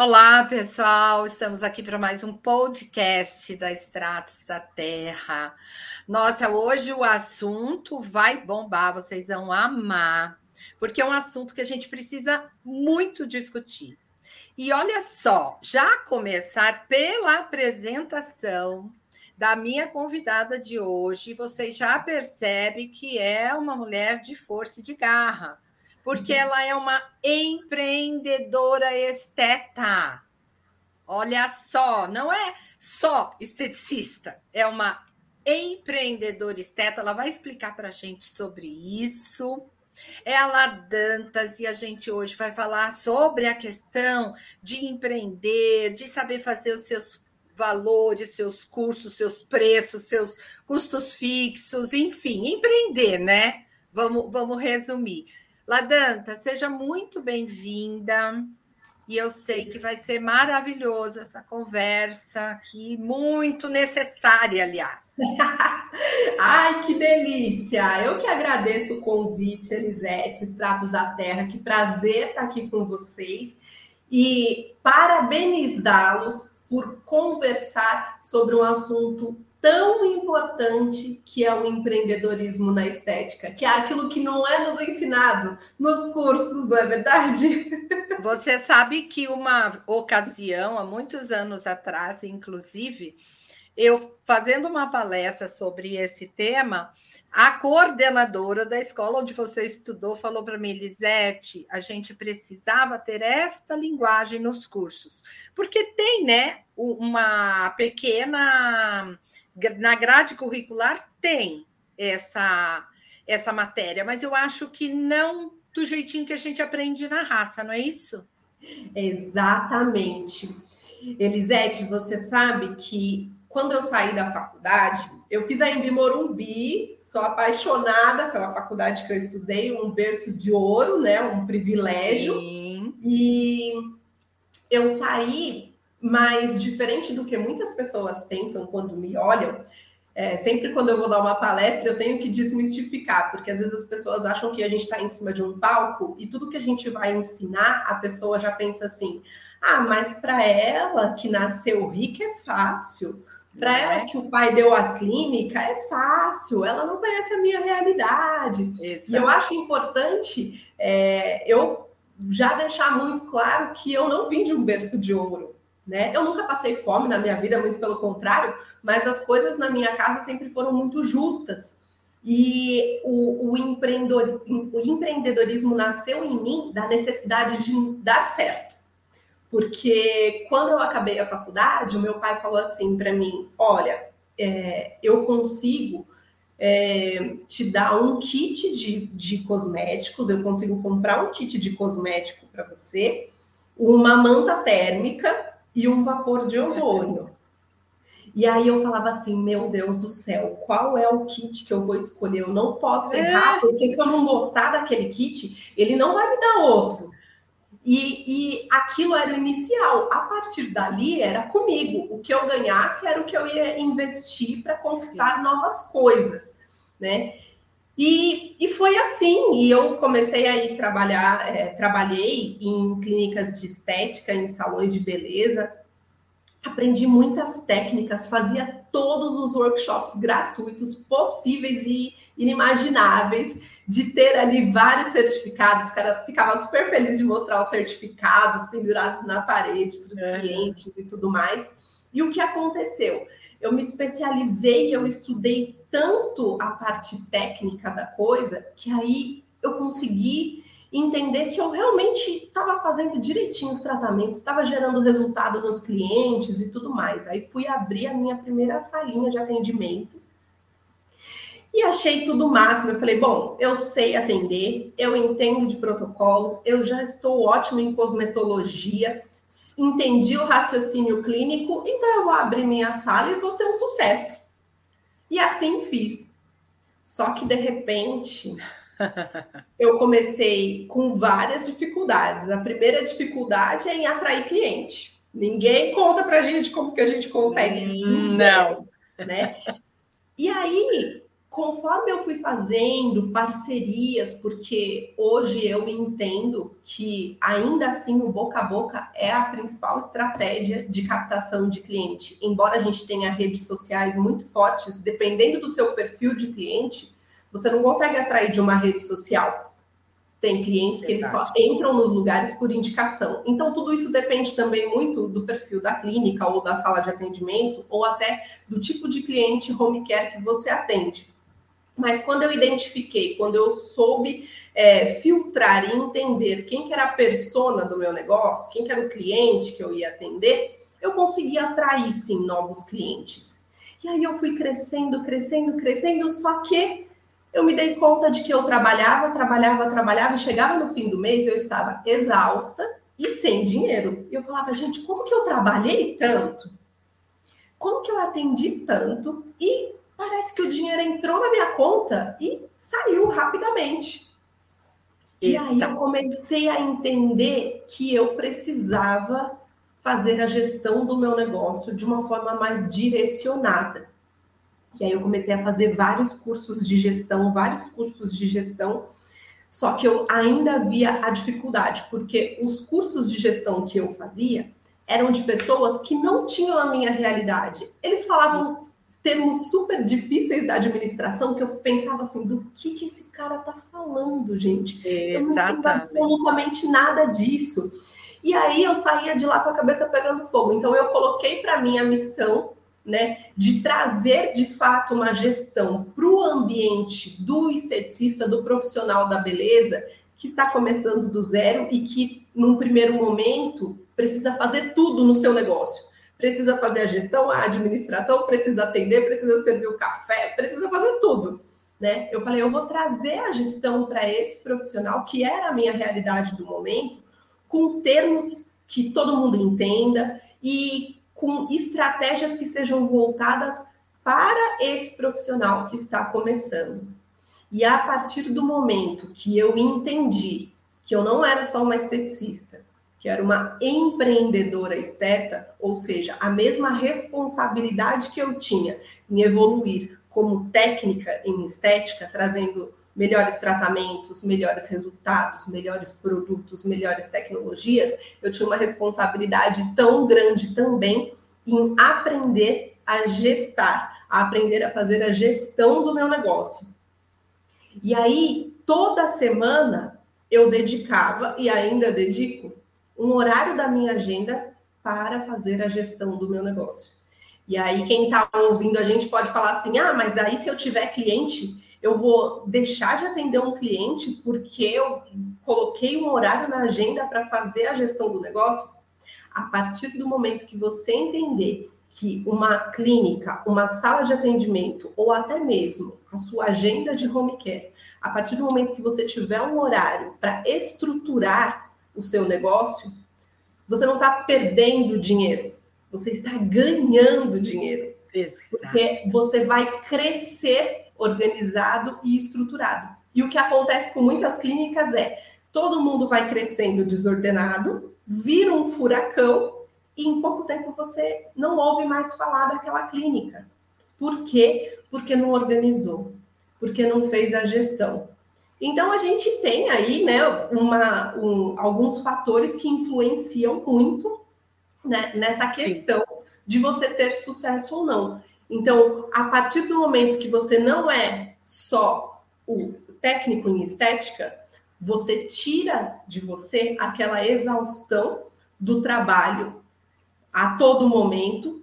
Olá, pessoal. Estamos aqui para mais um podcast da Extratos da Terra. Nossa, hoje o assunto vai bombar, vocês vão amar, porque é um assunto que a gente precisa muito discutir. E olha só, já começar pela apresentação da minha convidada de hoje, vocês já percebem que é uma mulher de força e de garra porque ela é uma empreendedora esteta. Olha só, não é só esteticista, é uma empreendedora esteta. Ela vai explicar para a gente sobre isso. É a Ladantas e a gente hoje vai falar sobre a questão de empreender, de saber fazer os seus valores, seus cursos, seus preços, seus custos fixos, enfim, empreender, né? Vamos, vamos resumir. Ladanta, seja muito bem-vinda. E eu sei que vai ser maravilhoso essa conversa aqui, muito necessária, aliás. Ai, que delícia! Eu que agradeço o convite, Elisete, Estratos da Terra. Que prazer estar aqui com vocês e parabenizá-los por conversar sobre um assunto tão importante que é o empreendedorismo na estética, que é aquilo que não é nos ensinado nos cursos, não é verdade? Você sabe que uma ocasião, há muitos anos atrás, inclusive, eu fazendo uma palestra sobre esse tema, a coordenadora da escola onde você estudou falou para mim, Lisete, a gente precisava ter esta linguagem nos cursos, porque tem, né, uma pequena na grade curricular tem essa essa matéria, mas eu acho que não do jeitinho que a gente aprende na raça, não é isso? Exatamente. Elisete, você sabe que quando eu saí da faculdade, eu fiz a Embi Morumbi, sou apaixonada pela faculdade que eu estudei, um berço de ouro, né? Um privilégio. Sim. E eu saí mas, diferente do que muitas pessoas pensam quando me olham, é, sempre quando eu vou dar uma palestra, eu tenho que desmistificar, porque às vezes as pessoas acham que a gente está em cima de um palco e tudo que a gente vai ensinar, a pessoa já pensa assim: ah, mas para ela que nasceu rica é fácil. Para ela é. que o pai deu a clínica é fácil, ela não conhece a minha realidade. Exato. E eu acho importante é, eu já deixar muito claro que eu não vim de um berço de ouro. Né? Eu nunca passei fome na minha vida, muito pelo contrário, mas as coisas na minha casa sempre foram muito justas. E o, o, empreendedor, o empreendedorismo nasceu em mim da necessidade de dar certo. Porque quando eu acabei a faculdade, o meu pai falou assim para mim: Olha, é, eu consigo é, te dar um kit de, de cosméticos, eu consigo comprar um kit de cosmético para você, uma manta térmica e um vapor de ozônio. E aí eu falava assim, meu Deus do céu, qual é o kit que eu vou escolher? Eu não posso é. errar, porque se eu não gostar daquele kit, ele não vai me dar outro. E, e aquilo era o inicial. A partir dali era comigo. O que eu ganhasse era o que eu ia investir para conquistar Sim. novas coisas, né? E, e foi assim, e eu comecei a ir trabalhar, é, trabalhei em clínicas de estética, em salões de beleza, aprendi muitas técnicas, fazia todos os workshops gratuitos possíveis e inimagináveis, de ter ali vários certificados, o cara ficava super feliz de mostrar os certificados pendurados na parede para os é. clientes e tudo mais. E o que aconteceu? eu me especializei, eu estudei tanto a parte técnica da coisa, que aí eu consegui entender que eu realmente estava fazendo direitinho os tratamentos, estava gerando resultado nos clientes e tudo mais. Aí fui abrir a minha primeira salinha de atendimento e achei tudo máximo. Eu falei, bom, eu sei atender, eu entendo de protocolo, eu já estou ótima em cosmetologia, entendi o raciocínio clínico, então eu vou abrir minha sala e vou ser um sucesso. E assim fiz. Só que de repente eu comecei com várias dificuldades. A primeira dificuldade é em atrair cliente. Ninguém conta pra gente como que a gente consegue isso. Não. né? E aí conforme eu fui fazendo parcerias, porque hoje eu entendo que ainda assim o boca a boca é a principal estratégia de captação de cliente. Embora a gente tenha redes sociais muito fortes, dependendo do seu perfil de cliente, você não consegue atrair de uma rede social. Tem clientes que eles só entram nos lugares por indicação. Então, tudo isso depende também muito do perfil da clínica ou da sala de atendimento, ou até do tipo de cliente home care que você atende. Mas quando eu identifiquei, quando eu soube é, filtrar e entender quem que era a persona do meu negócio, quem que era o cliente que eu ia atender, eu consegui atrair sim novos clientes. E aí eu fui crescendo, crescendo, crescendo, só que eu me dei conta de que eu trabalhava, trabalhava, trabalhava, e chegava no fim do mês, eu estava exausta e sem dinheiro. E eu falava, gente, como que eu trabalhei tanto? Como que eu atendi tanto? E parece que o dinheiro entrou na minha conta e saiu rapidamente. E aí eu comecei a entender que eu precisava fazer a gestão do meu negócio de uma forma mais direcionada. E aí eu comecei a fazer vários cursos de gestão, vários cursos de gestão, só que eu ainda via a dificuldade, porque os cursos de gestão que eu fazia eram de pessoas que não tinham a minha realidade. Eles falavam termos super difíceis da administração que eu pensava assim, do que que esse cara tá falando, gente? Eu não entendo absolutamente nada disso. E aí eu saía de lá com a cabeça pegando fogo. Então eu coloquei para mim a missão né, de trazer de fato uma gestão para o ambiente do esteticista, do profissional da beleza, que está começando do zero e que, num primeiro momento, precisa fazer tudo no seu negócio. Precisa fazer a gestão, a administração, precisa atender, precisa servir o café, precisa fazer tudo. Né? Eu falei, eu vou trazer a gestão para esse profissional, que era a minha realidade do momento, com termos que todo mundo entenda e com estratégias que sejam voltadas para esse profissional que está começando. E a partir do momento que eu entendi que eu não era só uma esteticista, que era uma empreendedora esteta, ou seja, a mesma responsabilidade que eu tinha em evoluir como técnica em estética, trazendo melhores tratamentos, melhores resultados, melhores produtos, melhores tecnologias, eu tinha uma responsabilidade tão grande também em aprender a gestar, a aprender a fazer a gestão do meu negócio. E aí, toda semana, eu dedicava, e ainda dedico, um horário da minha agenda para fazer a gestão do meu negócio. E aí, quem está ouvindo a gente pode falar assim: ah, mas aí se eu tiver cliente, eu vou deixar de atender um cliente porque eu coloquei um horário na agenda para fazer a gestão do negócio? A partir do momento que você entender que uma clínica, uma sala de atendimento ou até mesmo a sua agenda de home care, a partir do momento que você tiver um horário para estruturar o seu negócio, você não está perdendo dinheiro, você está ganhando dinheiro. Exato. Porque você vai crescer organizado e estruturado. E o que acontece com muitas clínicas é todo mundo vai crescendo desordenado, vira um furacão e em pouco tempo você não ouve mais falar daquela clínica. Por quê? Porque não organizou, porque não fez a gestão. Então a gente tem aí, né, uma, um, alguns fatores que influenciam muito né, nessa questão Sim. de você ter sucesso ou não. Então, a partir do momento que você não é só o técnico em estética, você tira de você aquela exaustão do trabalho a todo momento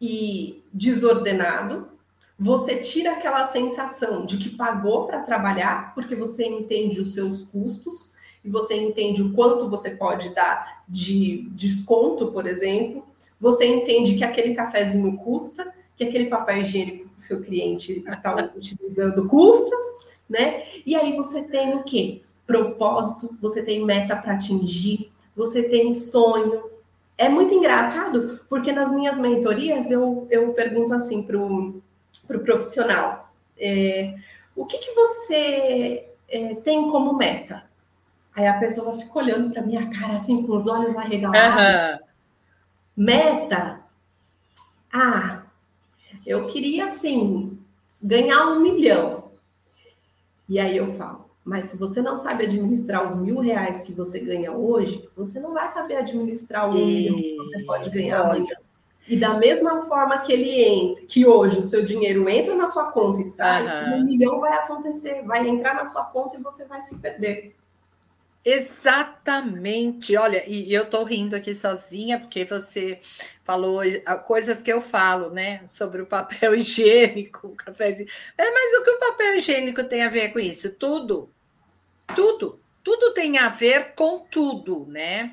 e desordenado. Você tira aquela sensação de que pagou para trabalhar, porque você entende os seus custos e você entende o quanto você pode dar de desconto, por exemplo. Você entende que aquele cafezinho custa que aquele papel higiênico que o seu cliente está utilizando custa, né? E aí você tem o quê? Propósito, você tem meta para atingir, você tem sonho. É muito engraçado, porque nas minhas mentorias eu, eu pergunto assim para o pro profissional: é, o que, que você é, tem como meta? Aí a pessoa fica olhando para minha cara assim, com os olhos arregalados. Uhum. Meta? Ah, eu queria, assim, ganhar um milhão. E aí eu falo, mas se você não sabe administrar os mil reais que você ganha hoje, você não vai saber administrar o um milhão que você pode ganhar amanhã. E da mesma forma que ele entra, que hoje o seu dinheiro entra na sua conta e sai, uhum. um milhão vai acontecer, vai entrar na sua conta e você vai se perder. Exatamente. Olha, e eu estou rindo aqui sozinha, porque você falou coisas que eu falo, né? Sobre o papel higiênico, o cafezinho. É, mas o que o papel higiênico tem a ver com isso? Tudo. Tudo tudo tem a ver com tudo, né?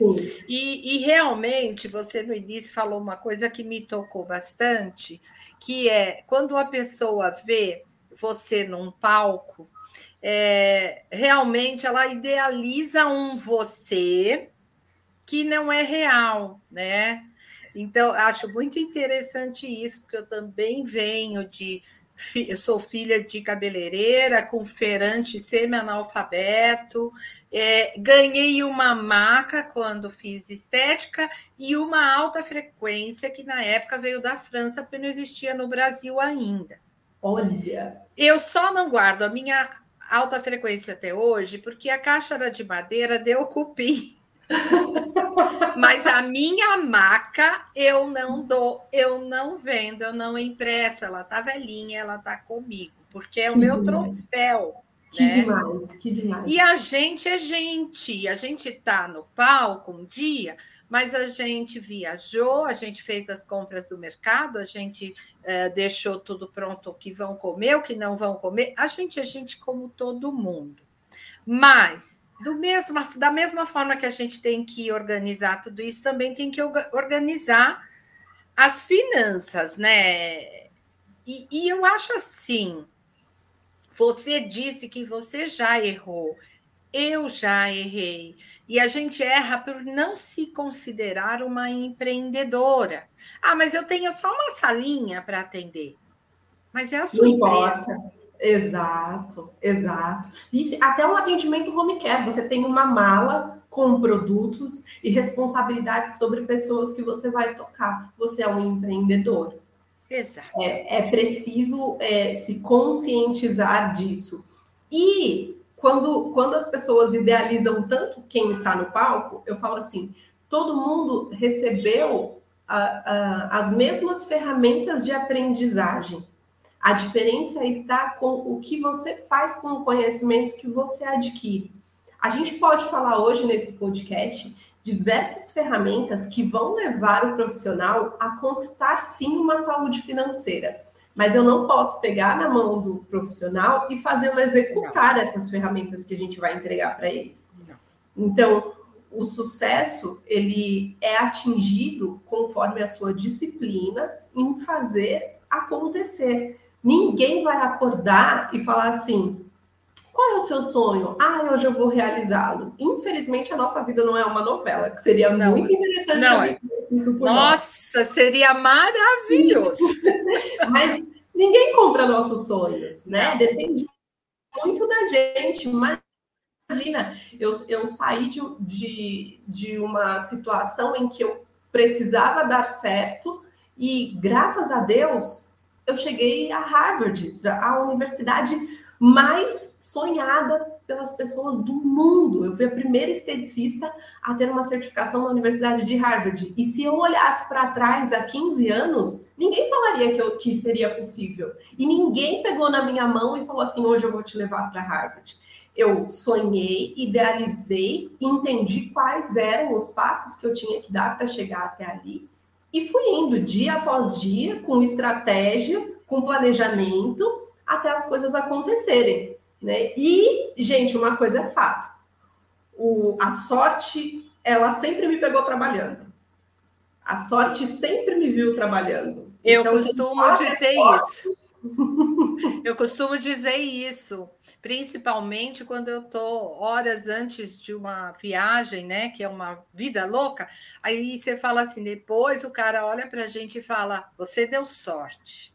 E, e, realmente você no início falou uma coisa que me tocou bastante, que é quando a pessoa vê você num palco, é, realmente ela idealiza um você que não é real, né? Então, acho muito interessante isso, porque eu também venho de eu sou filha de cabeleireira, com feirante semi-analfabeto, é, ganhei uma maca quando fiz estética e uma alta frequência que na época veio da França, porque não existia no Brasil ainda. Olha! Eu só não guardo a minha alta frequência até hoje porque a caixa era de madeira, deu cupim. Mas a minha maca eu não dou, eu não vendo, eu não impresso. Ela tá velhinha, ela tá comigo, porque é que o meu demais. troféu. Que né? demais, que demais. E a gente é gente, a gente tá no palco um dia, mas a gente viajou, a gente fez as compras do mercado, a gente uh, deixou tudo pronto o que vão comer, o que não vão comer. A gente é gente como todo mundo. Mas do mesma, da mesma forma que a gente tem que organizar tudo isso, também tem que organizar as finanças, né? E, e eu acho assim: você disse que você já errou, eu já errei. E a gente erra por não se considerar uma empreendedora. Ah, mas eu tenho só uma salinha para atender. Mas é a sua não empresa. Importa. Exato, exato. E até um atendimento home care, você tem uma mala com produtos e responsabilidade sobre pessoas que você vai tocar. Você é um empreendedor. Exato. É, é preciso é, se conscientizar disso. E quando, quando as pessoas idealizam tanto quem está no palco, eu falo assim: todo mundo recebeu a, a, as mesmas ferramentas de aprendizagem. A diferença está com o que você faz com o conhecimento que você adquire. A gente pode falar hoje nesse podcast diversas ferramentas que vão levar o profissional a conquistar sim uma saúde financeira. Mas eu não posso pegar na mão do profissional e fazê-lo executar essas ferramentas que a gente vai entregar para eles. Então, o sucesso ele é atingido conforme a sua disciplina em fazer acontecer. Ninguém vai acordar e falar assim: qual é o seu sonho? Ah, hoje eu vou realizá-lo. Infelizmente, a nossa vida não é uma novela, que seria não, muito interessante. Não é. Isso por Nossa, nós. seria maravilhoso. Mas ninguém compra nossos sonhos, né? Depende muito da gente. Imagina, eu, eu saí de, de, de uma situação em que eu precisava dar certo e, graças a Deus, eu cheguei a Harvard, a universidade mais sonhada pelas pessoas do mundo. Eu fui a primeira esteticista a ter uma certificação na Universidade de Harvard. E se eu olhasse para trás há 15 anos, ninguém falaria que, eu, que seria possível. E ninguém pegou na minha mão e falou assim: hoje eu vou te levar para Harvard. Eu sonhei, idealizei, entendi quais eram os passos que eu tinha que dar para chegar até ali e fui indo dia após dia, com estratégia, com planejamento, até as coisas acontecerem. Né? E, gente, uma coisa é fato: o, a sorte, ela sempre me pegou trabalhando. A sorte sempre me viu trabalhando. Eu então, costumo dizer isso. Eu costumo dizer isso, principalmente quando eu estou horas antes de uma viagem, né? Que é uma vida louca. Aí você fala assim, depois o cara olha para a gente e fala: você deu sorte.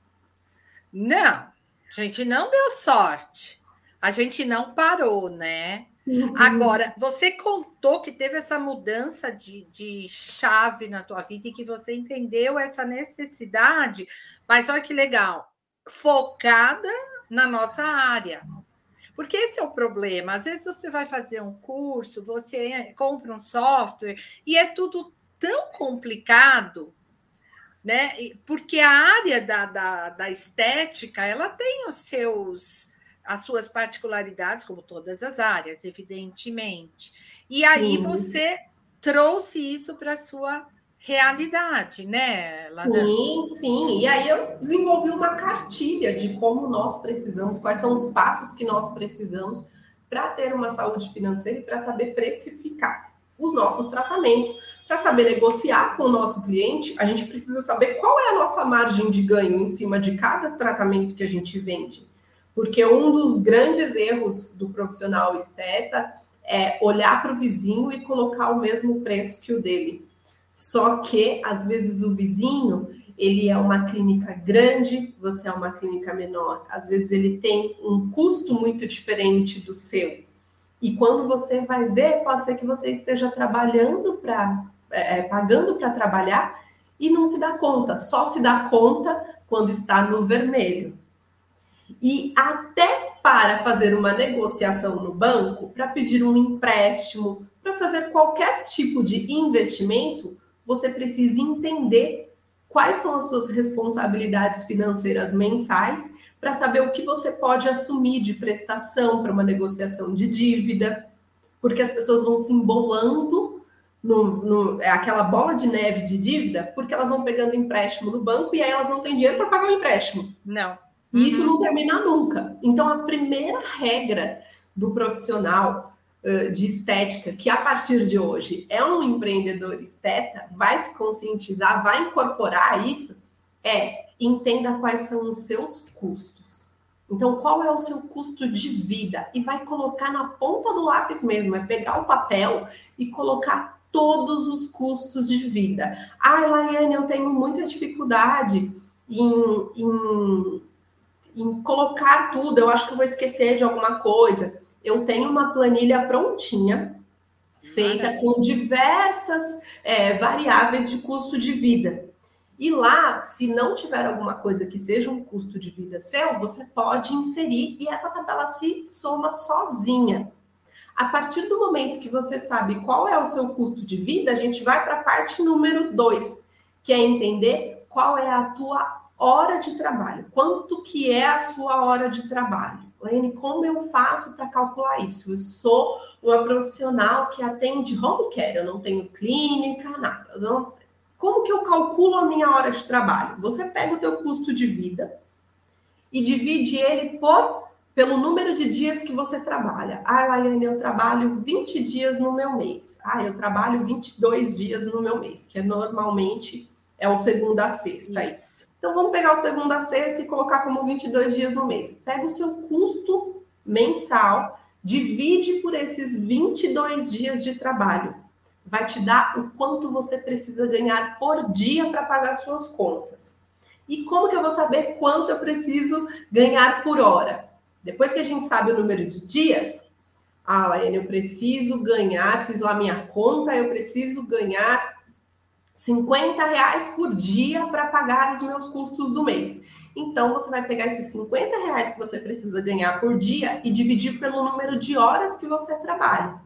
Não, a gente não deu sorte. A gente não parou, né? Uhum. Agora, você contou que teve essa mudança de, de chave na tua vida e que você entendeu essa necessidade, mas olha que legal focada na nossa área. Porque esse é o problema. Às vezes você vai fazer um curso, você compra um software e é tudo tão complicado, né? Porque a área da, da, da estética ela tem os seus as suas particularidades, como todas as áreas, evidentemente. E aí uhum. você trouxe isso para a sua realidade, né, Lada? Sim, sim. E aí eu desenvolvi uma cartilha de como nós precisamos, quais são os passos que nós precisamos para ter uma saúde financeira e para saber precificar os nossos tratamentos. Para saber negociar com o nosso cliente, a gente precisa saber qual é a nossa margem de ganho em cima de cada tratamento que a gente vende. Porque um dos grandes erros do profissional esteta é olhar para o vizinho e colocar o mesmo preço que o dele. Só que, às vezes, o vizinho, ele é uma clínica grande, você é uma clínica menor. Às vezes, ele tem um custo muito diferente do seu. E quando você vai ver, pode ser que você esteja trabalhando para, é, é, pagando para trabalhar e não se dá conta. Só se dá conta quando está no vermelho. E até para fazer uma negociação no banco, para pedir um empréstimo, para fazer qualquer tipo de investimento, você precisa entender quais são as suas responsabilidades financeiras mensais para saber o que você pode assumir de prestação para uma negociação de dívida, porque as pessoas vão se embolando no, no, é aquela bola de neve de dívida, porque elas vão pegando empréstimo no banco e aí elas não têm dinheiro para pagar o empréstimo. Não. E isso uhum. não termina nunca. Então, a primeira regra do profissional de estética, que a partir de hoje é um empreendedor esteta, vai se conscientizar, vai incorporar isso, é entenda quais são os seus custos. Então, qual é o seu custo de vida? E vai colocar na ponta do lápis mesmo, é pegar o papel e colocar todos os custos de vida. Ah, Laiane, eu tenho muita dificuldade em, em, em colocar tudo, eu acho que eu vou esquecer de alguma coisa eu tenho uma planilha prontinha, feita Maravilha. com diversas é, variáveis de custo de vida. E lá, se não tiver alguma coisa que seja um custo de vida seu, você pode inserir e essa tabela se soma sozinha. A partir do momento que você sabe qual é o seu custo de vida, a gente vai para a parte número dois, que é entender qual é a tua hora de trabalho, quanto que é a sua hora de trabalho. Lene, como eu faço para calcular isso? Eu sou uma profissional que atende home care, eu não tenho clínica, nada. Não... Como que eu calculo a minha hora de trabalho? Você pega o teu custo de vida e divide ele por pelo número de dias que você trabalha. Ah, Laiane, eu trabalho 20 dias no meu mês. Ah, eu trabalho 22 dias no meu mês, que é normalmente é o segunda a sexta. Isso. Então, vamos pegar o segundo a sexta e colocar como 22 dias no mês. Pega o seu custo mensal, divide por esses 22 dias de trabalho. Vai te dar o quanto você precisa ganhar por dia para pagar suas contas. E como que eu vou saber quanto eu preciso ganhar por hora? Depois que a gente sabe o número de dias, ah, Laiane, eu preciso ganhar, fiz lá minha conta, eu preciso ganhar 50 reais por dia para pagar os meus custos do mês. Então, você vai pegar esses 50 reais que você precisa ganhar por dia e dividir pelo número de horas que você trabalha.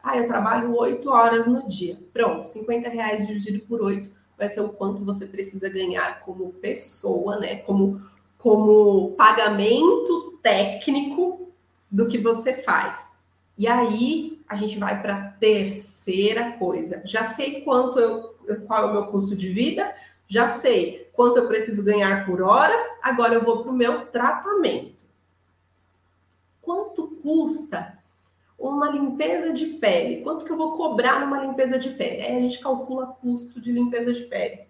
Ah, eu trabalho 8 horas no dia. Pronto, 50 reais dividido por 8 vai ser o quanto você precisa ganhar como pessoa, né? Como, como pagamento técnico do que você faz. E aí a gente vai para a terceira coisa. Já sei quanto eu qual é o meu custo de vida, já sei quanto eu preciso ganhar por hora, agora eu vou para o meu tratamento. Quanto custa uma limpeza de pele? Quanto que eu vou cobrar numa limpeza de pele? Aí a gente calcula custo de limpeza de pele.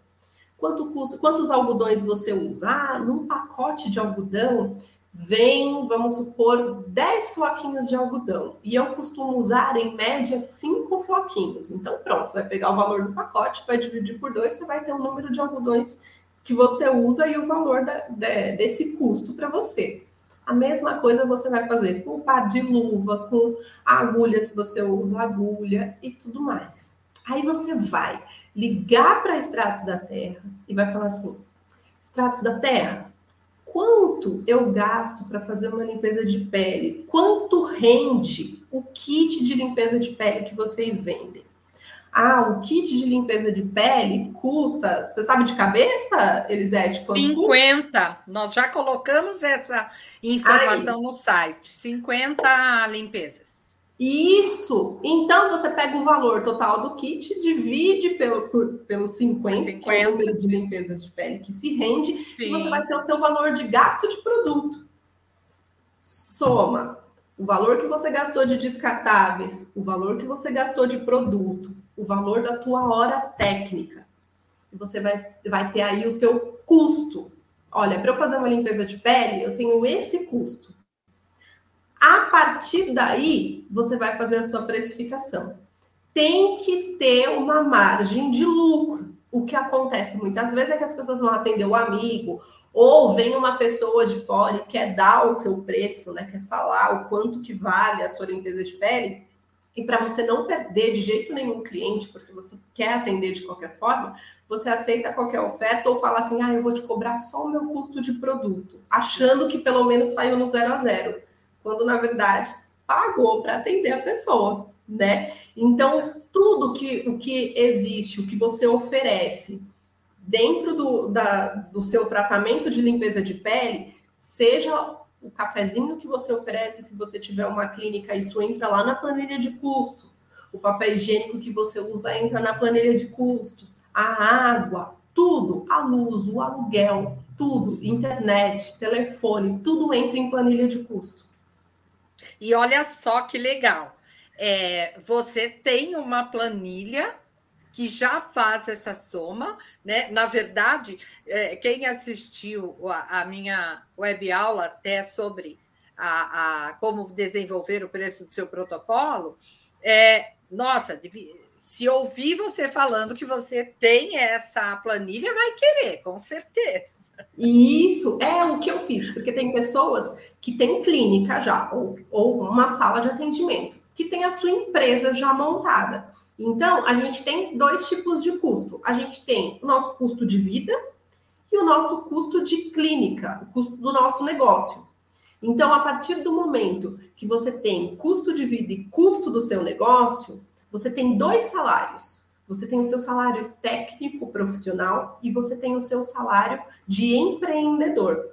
Quanto custa? Quantos algodões você usa? Ah, num pacote de algodão vem, vamos supor, 10 floquinhos de algodão. E eu costumo usar, em média, 5 floquinhos. Então, pronto, você vai pegar o valor do pacote, vai dividir por dois, você vai ter o número de algodões que você usa e o valor da, de, desse custo para você. A mesma coisa você vai fazer com o par de luva, com a agulha, se você usa agulha e tudo mais. Aí você vai ligar para extratos da terra e vai falar assim: extratos da terra, quanto eu gasto para fazer uma limpeza de pele? Quanto rende o kit de limpeza de pele que vocês vendem? Ah, o kit de limpeza de pele custa, você sabe de cabeça, Elisete? 50. Custa? Nós já colocamos essa informação Aí. no site. 50 limpezas. Isso! Então você pega o valor total do kit, divide pelo, por, pelo 50, 50. Que é o número de limpezas de pele que se rende, Sim. e você vai ter o seu valor de gasto de produto. Soma o valor que você gastou de descartáveis, o valor que você gastou de produto, o valor da tua hora técnica. E você vai, vai ter aí o teu custo. Olha, para eu fazer uma limpeza de pele, eu tenho esse custo. A partir daí, você vai fazer a sua precificação. Tem que ter uma margem de lucro. O que acontece muitas vezes é que as pessoas vão atender o amigo, ou vem uma pessoa de fora e quer dar o seu preço, né? Quer falar o quanto que vale a sua limpeza de pele. E para você não perder de jeito nenhum cliente, porque você quer atender de qualquer forma, você aceita qualquer oferta ou fala assim: ah, eu vou te cobrar só o meu custo de produto, achando que pelo menos saiu no zero a zero quando na verdade pagou para atender a pessoa, né? Então, tudo que o que existe, o que você oferece dentro do, da, do seu tratamento de limpeza de pele, seja o cafezinho que você oferece, se você tiver uma clínica, isso entra lá na planilha de custo. O papel higiênico que você usa entra na planilha de custo. A água, tudo, a luz, o aluguel, tudo, internet, telefone, tudo entra em planilha de custo. E olha só que legal. É, você tem uma planilha que já faz essa soma, né? Na verdade, é, quem assistiu a, a, minha web aula até sobre a, a, como desenvolver o preço do seu protocolo, é, nossa, se ouvir você falando que você tem essa planilha, vai querer, com certeza. Isso é o que eu fiz, porque tem pessoas que têm clínica já, ou, ou uma sala de atendimento, que tem a sua empresa já montada. Então, a gente tem dois tipos de custo. A gente tem o nosso custo de vida e o nosso custo de clínica, o custo do nosso negócio. Então, a partir do momento que você tem custo de vida e custo do seu negócio, você tem dois salários. Você tem o seu salário técnico profissional e você tem o seu salário de empreendedor.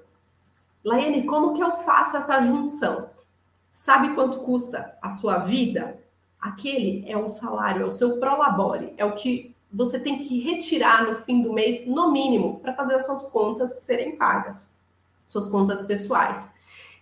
Laiane, como que eu faço essa junção? Sabe quanto custa a sua vida? Aquele é o salário, é o seu prolabore, é o que você tem que retirar no fim do mês, no mínimo, para fazer as suas contas serem pagas, suas contas pessoais.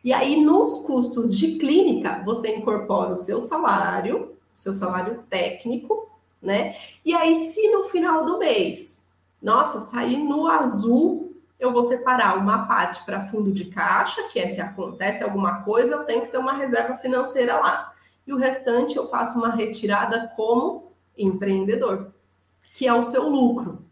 E aí, nos custos de clínica, você incorpora o seu salário, seu salário técnico, né? E aí, se no final do mês, nossa, sair no azul, eu vou separar uma parte para fundo de caixa, que é se acontece alguma coisa, eu tenho que ter uma reserva financeira lá. E o restante eu faço uma retirada como empreendedor, que é o seu lucro.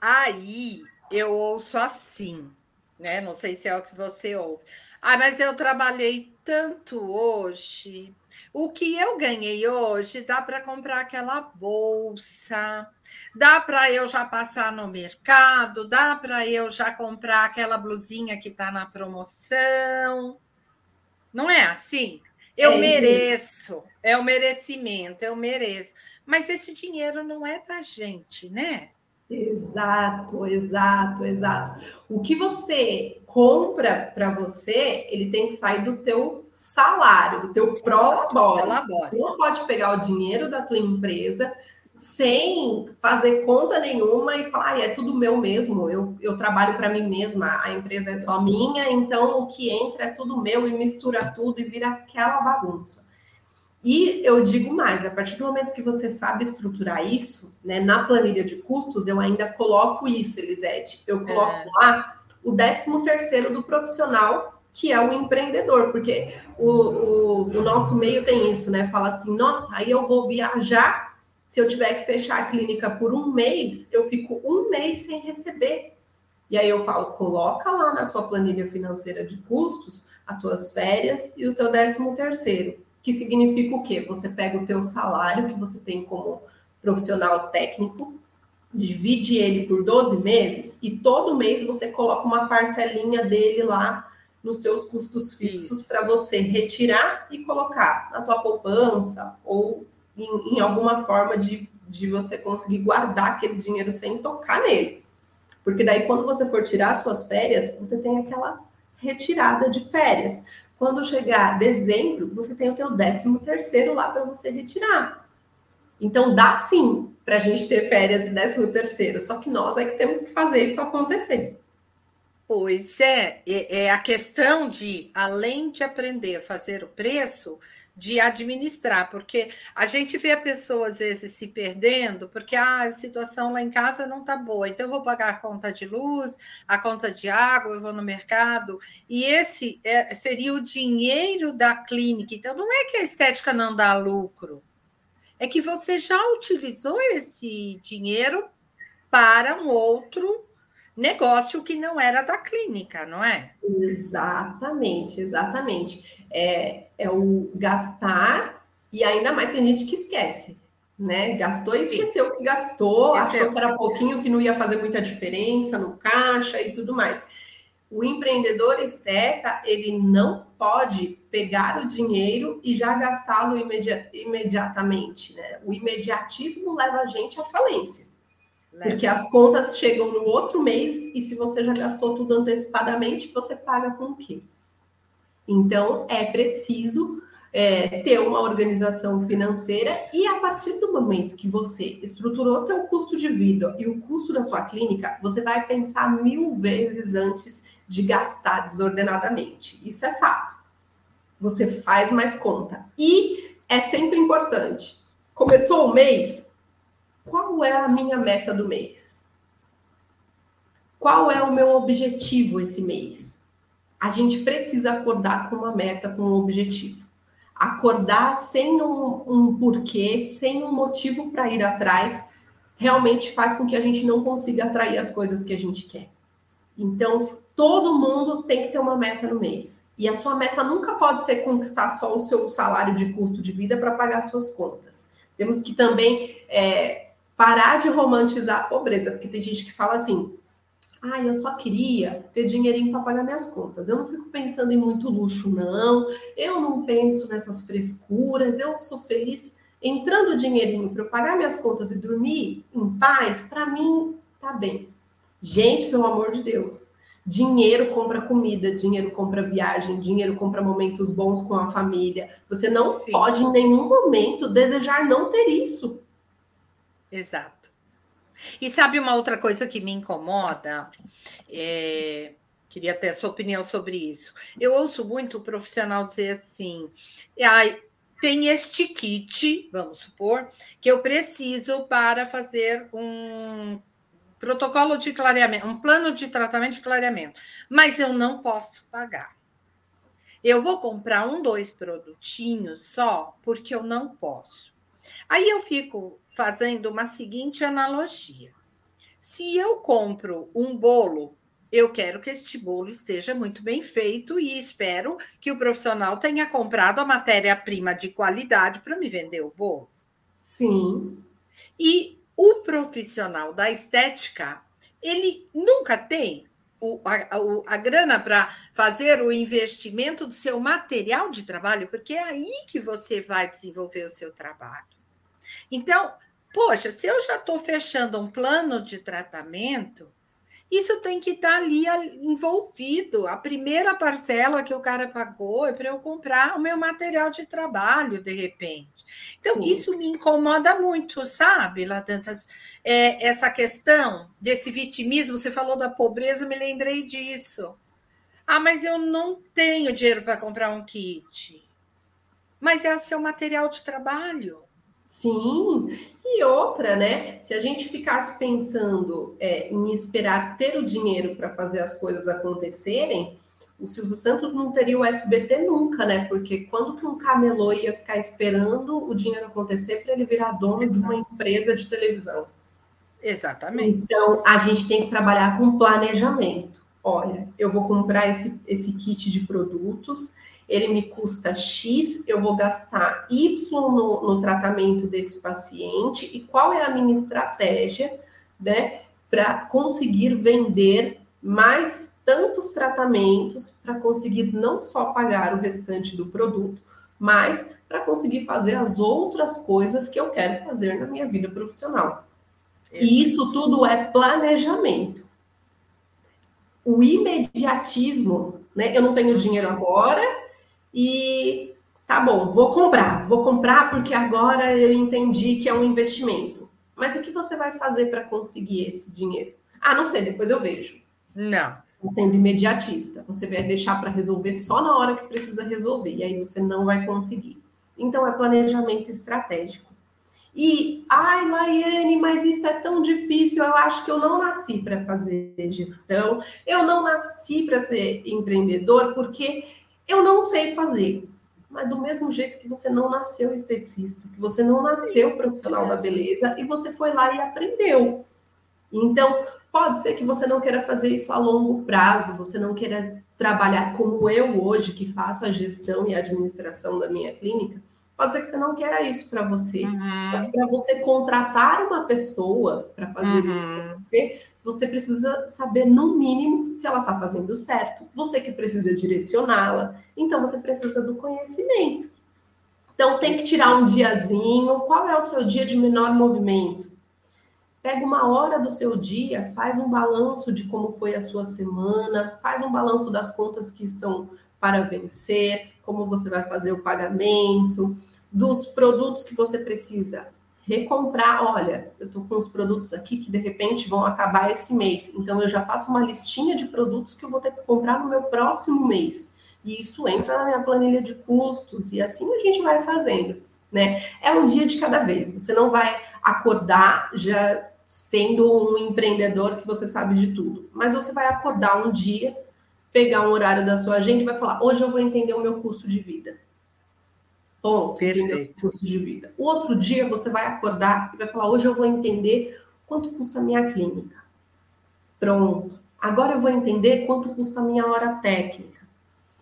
Aí eu ouço assim, né? Não sei se é o que você ouve. Ah, mas eu trabalhei tanto hoje, o que eu ganhei hoje dá para comprar aquela bolsa, dá para eu já passar no mercado, dá para eu já comprar aquela blusinha que está na promoção. Não é assim? Eu é mereço, é o merecimento, eu mereço. Mas esse dinheiro não é da gente, né? Exato, exato, exato. O que você compra para você, ele tem que sair do teu salário, do teu prolabore. Você não pode pegar o dinheiro da tua empresa sem fazer conta nenhuma e falar, ah, é tudo meu mesmo, eu, eu trabalho para mim mesma, a empresa é só minha, então o que entra é tudo meu e mistura tudo e vira aquela bagunça. E eu digo mais, a partir do momento que você sabe estruturar isso, né, na planilha de custos, eu ainda coloco isso, Elisete. Eu coloco é. lá o 13 terceiro do profissional, que é o empreendedor, porque o, o, o, nosso meio tem isso, né? Fala assim, nossa, aí eu vou viajar, se eu tiver que fechar a clínica por um mês, eu fico um mês sem receber. E aí eu falo, coloca lá na sua planilha financeira de custos as tuas férias e o teu 13 terceiro que significa o quê? Você pega o teu salário que você tem como profissional técnico, divide ele por 12 meses e todo mês você coloca uma parcelinha dele lá nos teus custos fixos para você retirar e colocar na tua poupança ou em, em alguma forma de, de você conseguir guardar aquele dinheiro sem tocar nele. Porque daí, quando você for tirar suas férias, você tem aquela retirada de férias. Quando chegar dezembro, você tem o teu décimo terceiro lá para você retirar. Então, dá sim para a gente ter férias e décimo terceiro, só que nós é que temos que fazer isso acontecer. Pois é, é a questão de, além de aprender a fazer o preço, de administrar, porque a gente vê a pessoa às vezes se perdendo, porque ah, a situação lá em casa não está boa, então eu vou pagar a conta de luz, a conta de água, eu vou no mercado, e esse é, seria o dinheiro da clínica. Então, não é que a estética não dá lucro, é que você já utilizou esse dinheiro para um outro negócio que não era da clínica, não é? Exatamente, exatamente é, é o gastar, e ainda mais tem gente que esquece, né? Gastou e esqueceu que gastou, achou que era pouquinho, que não ia fazer muita diferença no caixa e tudo mais. O empreendedor esteta, ele não pode pegar o dinheiro e já gastá-lo imedi imediatamente, né? O imediatismo leva a gente à falência. Leva. Porque as contas chegam no outro mês e se você já gastou tudo antecipadamente, você paga com o quê? Então, é preciso é, ter uma organização financeira e a partir do momento que você estruturou teu custo de vida e o custo da sua clínica, você vai pensar mil vezes antes de gastar desordenadamente. Isso é fato. Você faz mais conta. E é sempre importante. Começou o mês, qual é a minha meta do mês? Qual é o meu objetivo esse mês? a gente precisa acordar com uma meta, com um objetivo. Acordar sem um, um porquê, sem um motivo para ir atrás, realmente faz com que a gente não consiga atrair as coisas que a gente quer. Então, todo mundo tem que ter uma meta no mês. E a sua meta nunca pode ser conquistar só o seu salário de custo de vida para pagar suas contas. Temos que também é, parar de romantizar a pobreza, porque tem gente que fala assim: ah, eu só queria ter dinheirinho para pagar minhas contas. Eu não fico pensando em muito luxo, não. Eu não penso nessas frescuras. Eu sou feliz entrando dinheirinho para eu pagar minhas contas e dormir em paz. Para mim, tá bem. Gente, pelo amor de Deus. Dinheiro compra comida, dinheiro compra viagem, dinheiro compra momentos bons com a família. Você não Sim. pode em nenhum momento desejar não ter isso. Exato. E sabe uma outra coisa que me incomoda? É, queria ter a sua opinião sobre isso. Eu ouço muito o profissional dizer assim: ah, tem este kit, vamos supor, que eu preciso para fazer um protocolo de clareamento, um plano de tratamento de clareamento, mas eu não posso pagar. Eu vou comprar um, dois produtinhos só, porque eu não posso. Aí eu fico fazendo uma seguinte analogia. Se eu compro um bolo, eu quero que este bolo esteja muito bem feito e espero que o profissional tenha comprado a matéria-prima de qualidade para me vender o bolo. Sim. E o profissional da estética, ele nunca tem o, a, a, grana para fazer o investimento do seu material de trabalho, porque é aí que você vai desenvolver o seu trabalho. Então, Poxa, se eu já estou fechando um plano de tratamento, isso tem que estar tá ali envolvido. A primeira parcela que o cara pagou é para eu comprar o meu material de trabalho, de repente. Então, Sim. isso me incomoda muito, sabe, Ladantas? É, essa questão desse vitimismo, você falou da pobreza, me lembrei disso. Ah, mas eu não tenho dinheiro para comprar um kit. Mas é o seu material de trabalho. Sim, e outra, né? Se a gente ficasse pensando é, em esperar ter o dinheiro para fazer as coisas acontecerem, o Silvio Santos não teria o SBT nunca, né? Porque quando que um camelô ia ficar esperando o dinheiro acontecer para ele virar dono de uma empresa de televisão? Exatamente. Então, a gente tem que trabalhar com planejamento. Olha, eu vou comprar esse, esse kit de produtos, ele me custa X, eu vou gastar Y no, no tratamento desse paciente e qual é a minha estratégia né, para conseguir vender mais tantos tratamentos para conseguir não só pagar o restante do produto, mas para conseguir fazer as outras coisas que eu quero fazer na minha vida profissional. E isso tudo é planejamento. O imediatismo, né? Eu não tenho dinheiro agora e tá bom, vou comprar, vou comprar porque agora eu entendi que é um investimento. Mas o que você vai fazer para conseguir esse dinheiro? Ah, não sei, depois eu vejo. Não. Sendo imediatista, você vai deixar para resolver só na hora que precisa resolver, e aí você não vai conseguir. Então, é planejamento estratégico. E, ai, Laiane, mas isso é tão difícil. Eu acho que eu não nasci para fazer gestão, eu não nasci para ser empreendedor, porque eu não sei fazer. Mas do mesmo jeito que você não nasceu esteticista, que você não nasceu profissional da beleza e você foi lá e aprendeu. Então, pode ser que você não queira fazer isso a longo prazo, você não queira trabalhar como eu hoje, que faço a gestão e a administração da minha clínica, Pode ser que você não queira isso para você. Uhum. Só que para você contratar uma pessoa para fazer uhum. isso para você, você precisa saber, no mínimo, se ela está fazendo certo. Você que precisa direcioná-la. Então, você precisa do conhecimento. Então, tem que tirar um diazinho. Qual é o seu dia de menor movimento? Pega uma hora do seu dia, faz um balanço de como foi a sua semana, faz um balanço das contas que estão para vencer, como você vai fazer o pagamento, dos produtos que você precisa recomprar. Olha, eu estou com os produtos aqui que de repente vão acabar esse mês, então eu já faço uma listinha de produtos que eu vou ter que comprar no meu próximo mês. E isso entra na minha planilha de custos, e assim a gente vai fazendo. Né? É um dia de cada vez. Você não vai acordar já sendo um empreendedor que você sabe de tudo, mas você vai acordar um dia pegar um horário da sua agenda e vai falar: hoje eu vou entender o meu curso de vida. Ponto. Entender o curso de vida. O outro dia você vai acordar e vai falar: hoje eu vou entender quanto custa a minha clínica. Pronto. Agora eu vou entender quanto custa a minha hora técnica.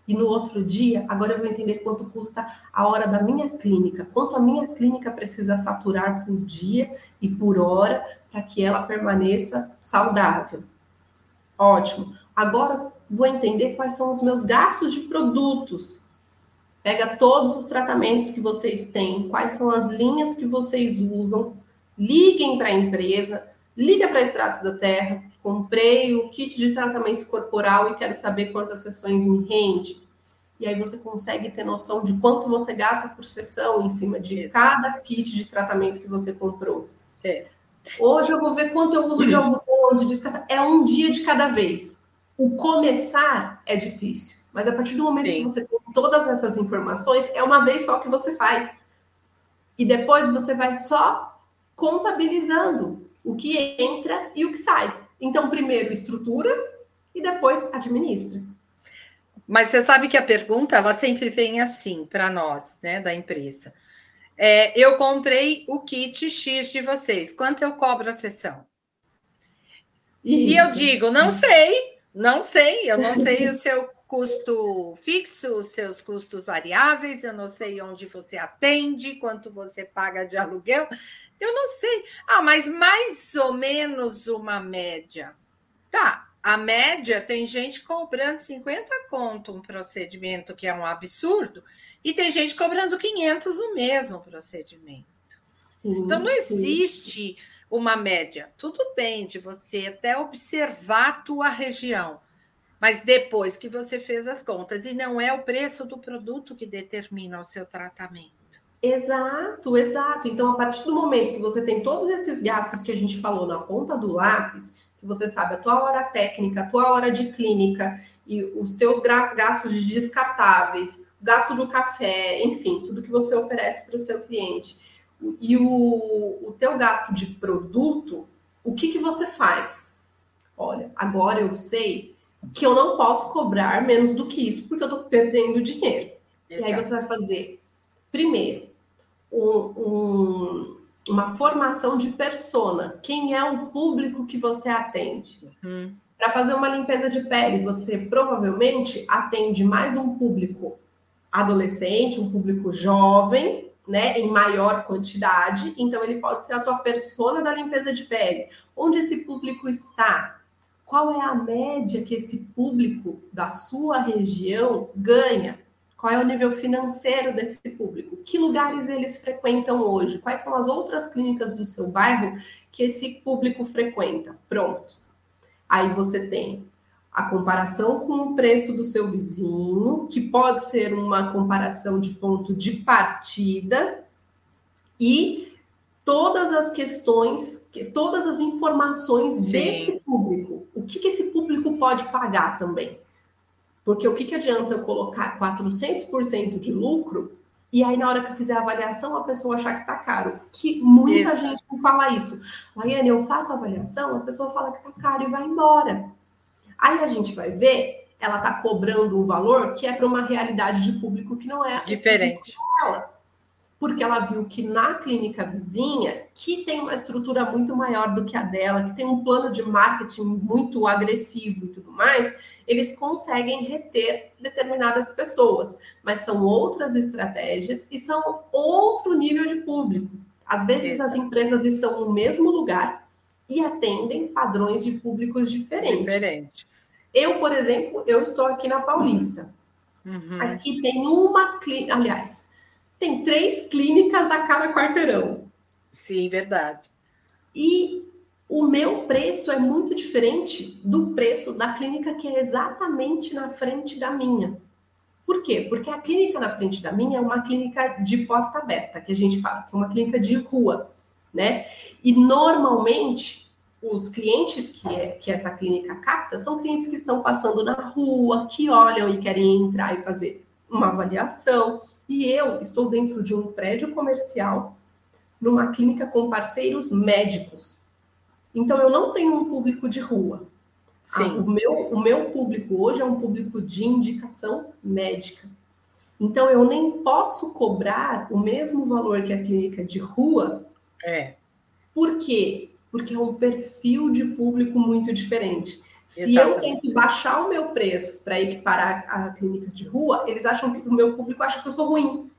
E no outro dia, agora eu vou entender quanto custa a hora da minha clínica, quanto a minha clínica precisa faturar por dia e por hora para que ela permaneça saudável. Ótimo. Agora vou entender quais são os meus gastos de produtos. Pega todos os tratamentos que vocês têm, quais são as linhas que vocês usam, liguem para a empresa, liga para Extratos da Terra, comprei o kit de tratamento corporal e quero saber quantas sessões me rende. E aí você consegue ter noção de quanto você gasta por sessão em cima de cada kit de tratamento que você comprou. É. Hoje eu vou ver quanto eu uso de algodão, de descartar. É um dia de cada vez o começar é difícil, mas a partir do momento Sim. que você tem todas essas informações, é uma vez só que você faz. E depois você vai só contabilizando o que entra e o que sai. Então, primeiro estrutura e depois administra. Mas você sabe que a pergunta ela sempre vem assim para nós, né, da empresa. É, eu comprei o kit X de vocês. Quanto eu cobro a sessão? Isso. E eu digo, não sei, não sei, eu não sei o seu custo fixo, os seus custos variáveis, eu não sei onde você atende, quanto você paga de aluguel, eu não sei. Ah, mas mais ou menos uma média. Tá, a média tem gente cobrando 50 conto um procedimento que é um absurdo, e tem gente cobrando 500 o mesmo procedimento. Sim, então não existe. Sim uma média. Tudo bem de você até observar a tua região, mas depois que você fez as contas, e não é o preço do produto que determina o seu tratamento. Exato, exato. Então, a partir do momento que você tem todos esses gastos que a gente falou na ponta do lápis, que você sabe a tua hora técnica, a tua hora de clínica e os teus gastos de descartáveis, gasto do café, enfim, tudo que você oferece para o seu cliente e o, o teu gasto de produto, o que, que você faz? Olha, agora eu sei que eu não posso cobrar menos do que isso, porque eu estou perdendo dinheiro. Exato. E aí você vai fazer, primeiro, um, um, uma formação de persona. Quem é o público que você atende? Uhum. Para fazer uma limpeza de pele, você provavelmente atende mais um público adolescente, um público jovem, né, em maior quantidade, então ele pode ser a tua persona da limpeza de pele. Onde esse público está? Qual é a média que esse público da sua região ganha? Qual é o nível financeiro desse público? Que lugares eles frequentam hoje? Quais são as outras clínicas do seu bairro que esse público frequenta? Pronto. Aí você tem a comparação com o preço do seu vizinho, que pode ser uma comparação de ponto de partida, e todas as questões, todas as informações Sim. desse público. O que, que esse público pode pagar também? Porque o que, que adianta eu colocar 400% de lucro e aí, na hora que eu fizer a avaliação, a pessoa achar que está caro. Que muita isso. gente não fala isso. Laiane, eu faço a avaliação, a pessoa fala que está caro e vai embora. Aí a gente vai ver, ela está cobrando um valor que é para uma realidade de público que não é diferente. Dela, porque ela viu que na clínica vizinha, que tem uma estrutura muito maior do que a dela, que tem um plano de marketing muito agressivo e tudo mais, eles conseguem reter determinadas pessoas, mas são outras estratégias e são outro nível de público. Às vezes as empresas estão no mesmo lugar, e atendem padrões de públicos diferentes. diferentes. Eu, por exemplo, eu estou aqui na Paulista. Uhum. Aqui tem uma clínica, aliás, tem três clínicas a cada quarteirão. Sim, verdade. E o meu preço é muito diferente do preço da clínica que é exatamente na frente da minha. Por quê? Porque a clínica na frente da minha é uma clínica de porta aberta, que a gente fala, que é uma clínica de rua né? E normalmente os clientes que, é, que essa clínica capta são clientes que estão passando na rua, que olham e querem entrar e fazer uma avaliação. E eu estou dentro de um prédio comercial, numa clínica com parceiros médicos. Então eu não tenho um público de rua. Sim. Ah, o, meu, o meu público hoje é um público de indicação médica. Então eu nem posso cobrar o mesmo valor que a clínica de rua é. Por quê? Porque é um perfil de público muito diferente. Se Exatamente. eu tenho que baixar o meu preço para equiparar a clínica de rua, eles acham que o meu público acha que eu sou ruim.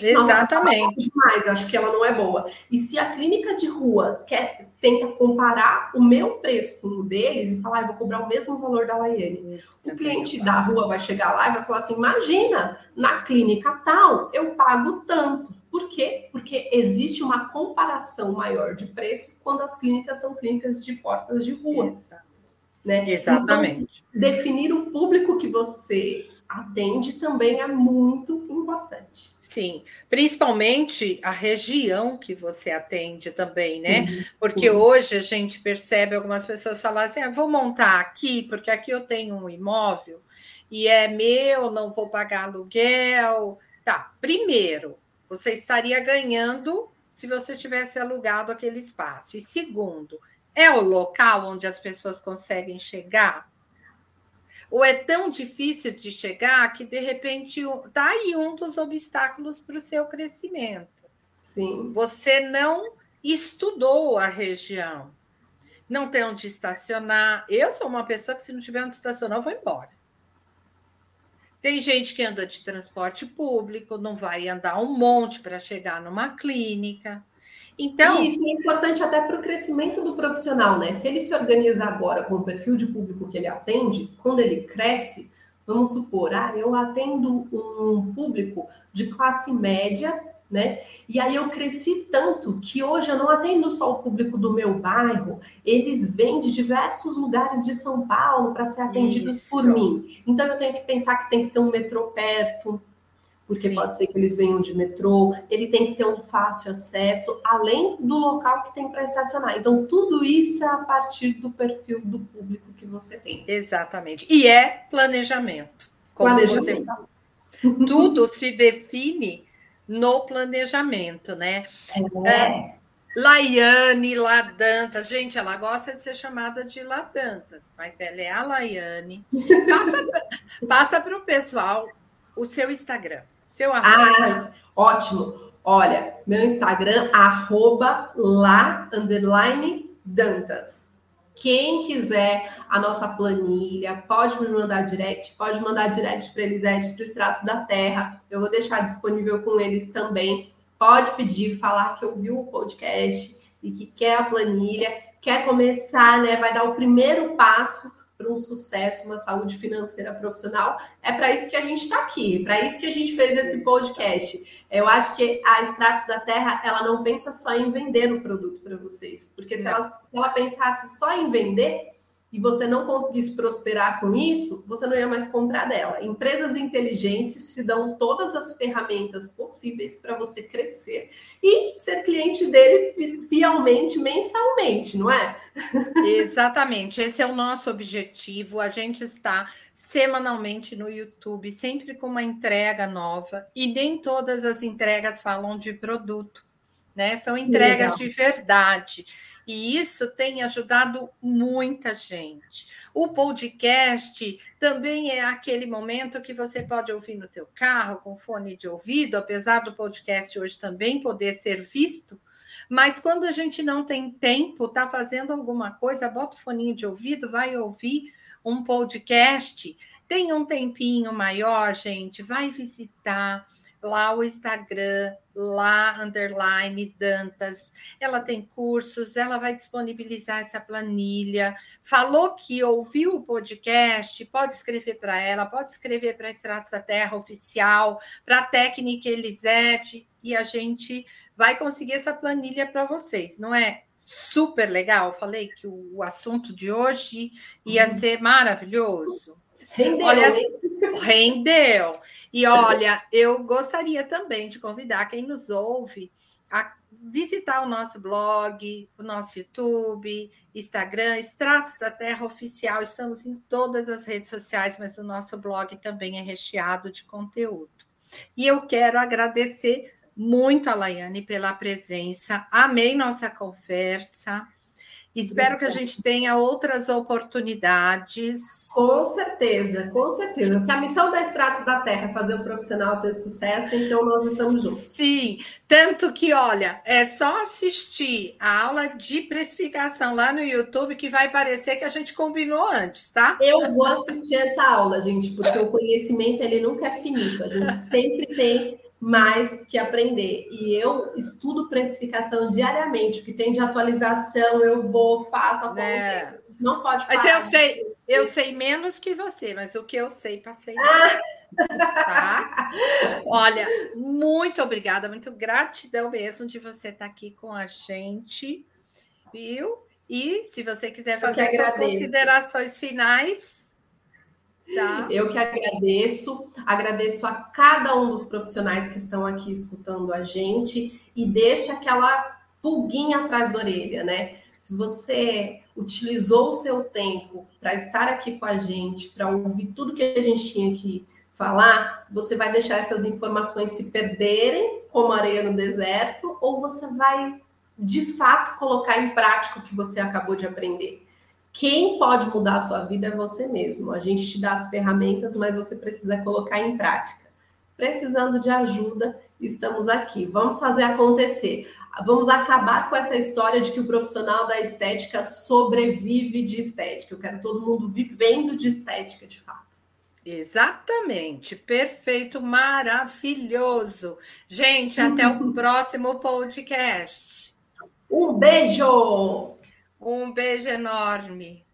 Exatamente. Mas acho que ela não é boa. E se a clínica de rua quer, tenta comparar o meu preço com o deles e falar, ah, eu vou cobrar o mesmo valor da Laiane, o cliente da rua vai chegar lá e vai falar assim: imagina, na clínica tal, eu pago tanto. Por quê? Porque existe uma comparação maior de preço quando as clínicas são clínicas de portas de rua. Né? Exatamente. Então, definir o público que você atende também é muito importante. Sim, principalmente a região que você atende também, né? Sim, porque sim. hoje a gente percebe algumas pessoas falar assim: ah, vou montar aqui, porque aqui eu tenho um imóvel e é meu, não vou pagar aluguel. Tá, primeiro, você estaria ganhando se você tivesse alugado aquele espaço. E segundo, é o local onde as pessoas conseguem chegar? Ou é tão difícil de chegar que, de repente, está aí um dos obstáculos para o seu crescimento. Sim. Você não estudou a região, não tem onde estacionar. Eu sou uma pessoa que, se não tiver onde estacionar, eu vou embora. Tem gente que anda de transporte público, não vai andar um monte para chegar numa clínica. Então, e isso é importante até para o crescimento do profissional, né? Se ele se organiza agora com o perfil de público que ele atende, quando ele cresce, vamos supor, ah, eu atendo um público de classe média né? E aí eu cresci tanto que hoje eu não atendo só o público do meu bairro, eles vêm de diversos lugares de São Paulo para ser atendidos Isso. por mim. Então eu tenho que pensar que tem que ter um metrô perto, porque Sim. pode ser que eles venham de metrô, ele tem que ter um fácil acesso, além do local que tem para estacionar. Então, tudo isso é a partir do perfil do público que você tem. Exatamente. E é planejamento. Como planejamento. Você... Tudo se define no planejamento, né? É. É, Laiane Ladantas, gente, ela gosta de ser chamada de Ladantas, mas ela é a Laiane. Passa para o pessoal o seu Instagram, seu arroba. Ah, ótimo. Olha, meu Instagram, arroba lá, underline, Dantas. Quem quiser a nossa planilha, pode me mandar direct, pode mandar direct para Elisete, para os Tratos da Terra. Eu vou deixar disponível com eles também pode pedir, falar que ouviu o podcast e que quer a planilha, quer começar, né? Vai dar o primeiro passo para um sucesso, uma saúde financeira profissional. É para isso que a gente está aqui, para isso que a gente fez esse podcast. Eu acho que a Extratos da Terra, ela não pensa só em vender o produto para vocês, porque se ela, se ela pensasse só em vender, e você não conseguisse prosperar com isso, você não ia mais comprar dela. Empresas inteligentes te dão todas as ferramentas possíveis para você crescer e ser cliente dele fielmente, mensalmente, não é? Exatamente, esse é o nosso objetivo. A gente está semanalmente no YouTube, sempre com uma entrega nova, e nem todas as entregas falam de produto, né? São entregas Legal. de verdade. E isso tem ajudado muita gente. O podcast também é aquele momento que você pode ouvir no teu carro com fone de ouvido, apesar do podcast hoje também poder ser visto, mas quando a gente não tem tempo, está fazendo alguma coisa, bota o fone de ouvido, vai ouvir um podcast, tem um tempinho maior, gente, vai visitar lá o Instagram, lá underline Dantas. Ela tem cursos, ela vai disponibilizar essa planilha. Falou que ouviu o podcast, pode escrever para ela, pode escrever para a Estratos da Terra Oficial, para a Técnica Elisete, e a gente vai conseguir essa planilha para vocês, não é? Super legal. Falei que o assunto de hoje ia uhum. ser maravilhoso. Rendeu, Olha, rendeu. E olha, eu gostaria também de convidar quem nos ouve a visitar o nosso blog, o nosso YouTube, Instagram, Extratos da Terra Oficial. Estamos em todas as redes sociais, mas o nosso blog também é recheado de conteúdo. E eu quero agradecer muito a Laiane pela presença. Amei nossa conversa. Espero que a gente tenha outras oportunidades. Com certeza, com certeza. Se a missão da Estratos da Terra é fazer o profissional ter sucesso, então nós estamos juntos. Sim, tanto que, olha, é só assistir a aula de precificação lá no YouTube que vai parecer que a gente combinou antes, tá? Eu vou assistir essa aula, gente, porque o conhecimento ele nunca é finito. A gente sempre tem mais que aprender. E eu estudo precificação diariamente, o que tem de atualização, eu vou, faço, é. não pode parar. Mas eu sei, eu sei menos que você, mas o que eu sei, passei. Ah. Tá? Olha, muito obrigada, muito gratidão mesmo de você estar aqui com a gente, viu? E se você quiser fazer suas considerações finais, Tá. Eu que agradeço, agradeço a cada um dos profissionais que estão aqui escutando a gente e deixa aquela pulguinha atrás da orelha, né? Se você utilizou o seu tempo para estar aqui com a gente, para ouvir tudo que a gente tinha que falar, você vai deixar essas informações se perderem como areia no deserto, ou você vai de fato colocar em prática o que você acabou de aprender. Quem pode mudar a sua vida é você mesmo. A gente te dá as ferramentas, mas você precisa colocar em prática. Precisando de ajuda, estamos aqui. Vamos fazer acontecer. Vamos acabar com essa história de que o profissional da estética sobrevive de estética. Eu quero todo mundo vivendo de estética, de fato. Exatamente, perfeito, maravilhoso. Gente, até o próximo podcast. Um beijo! Um beijo enorme.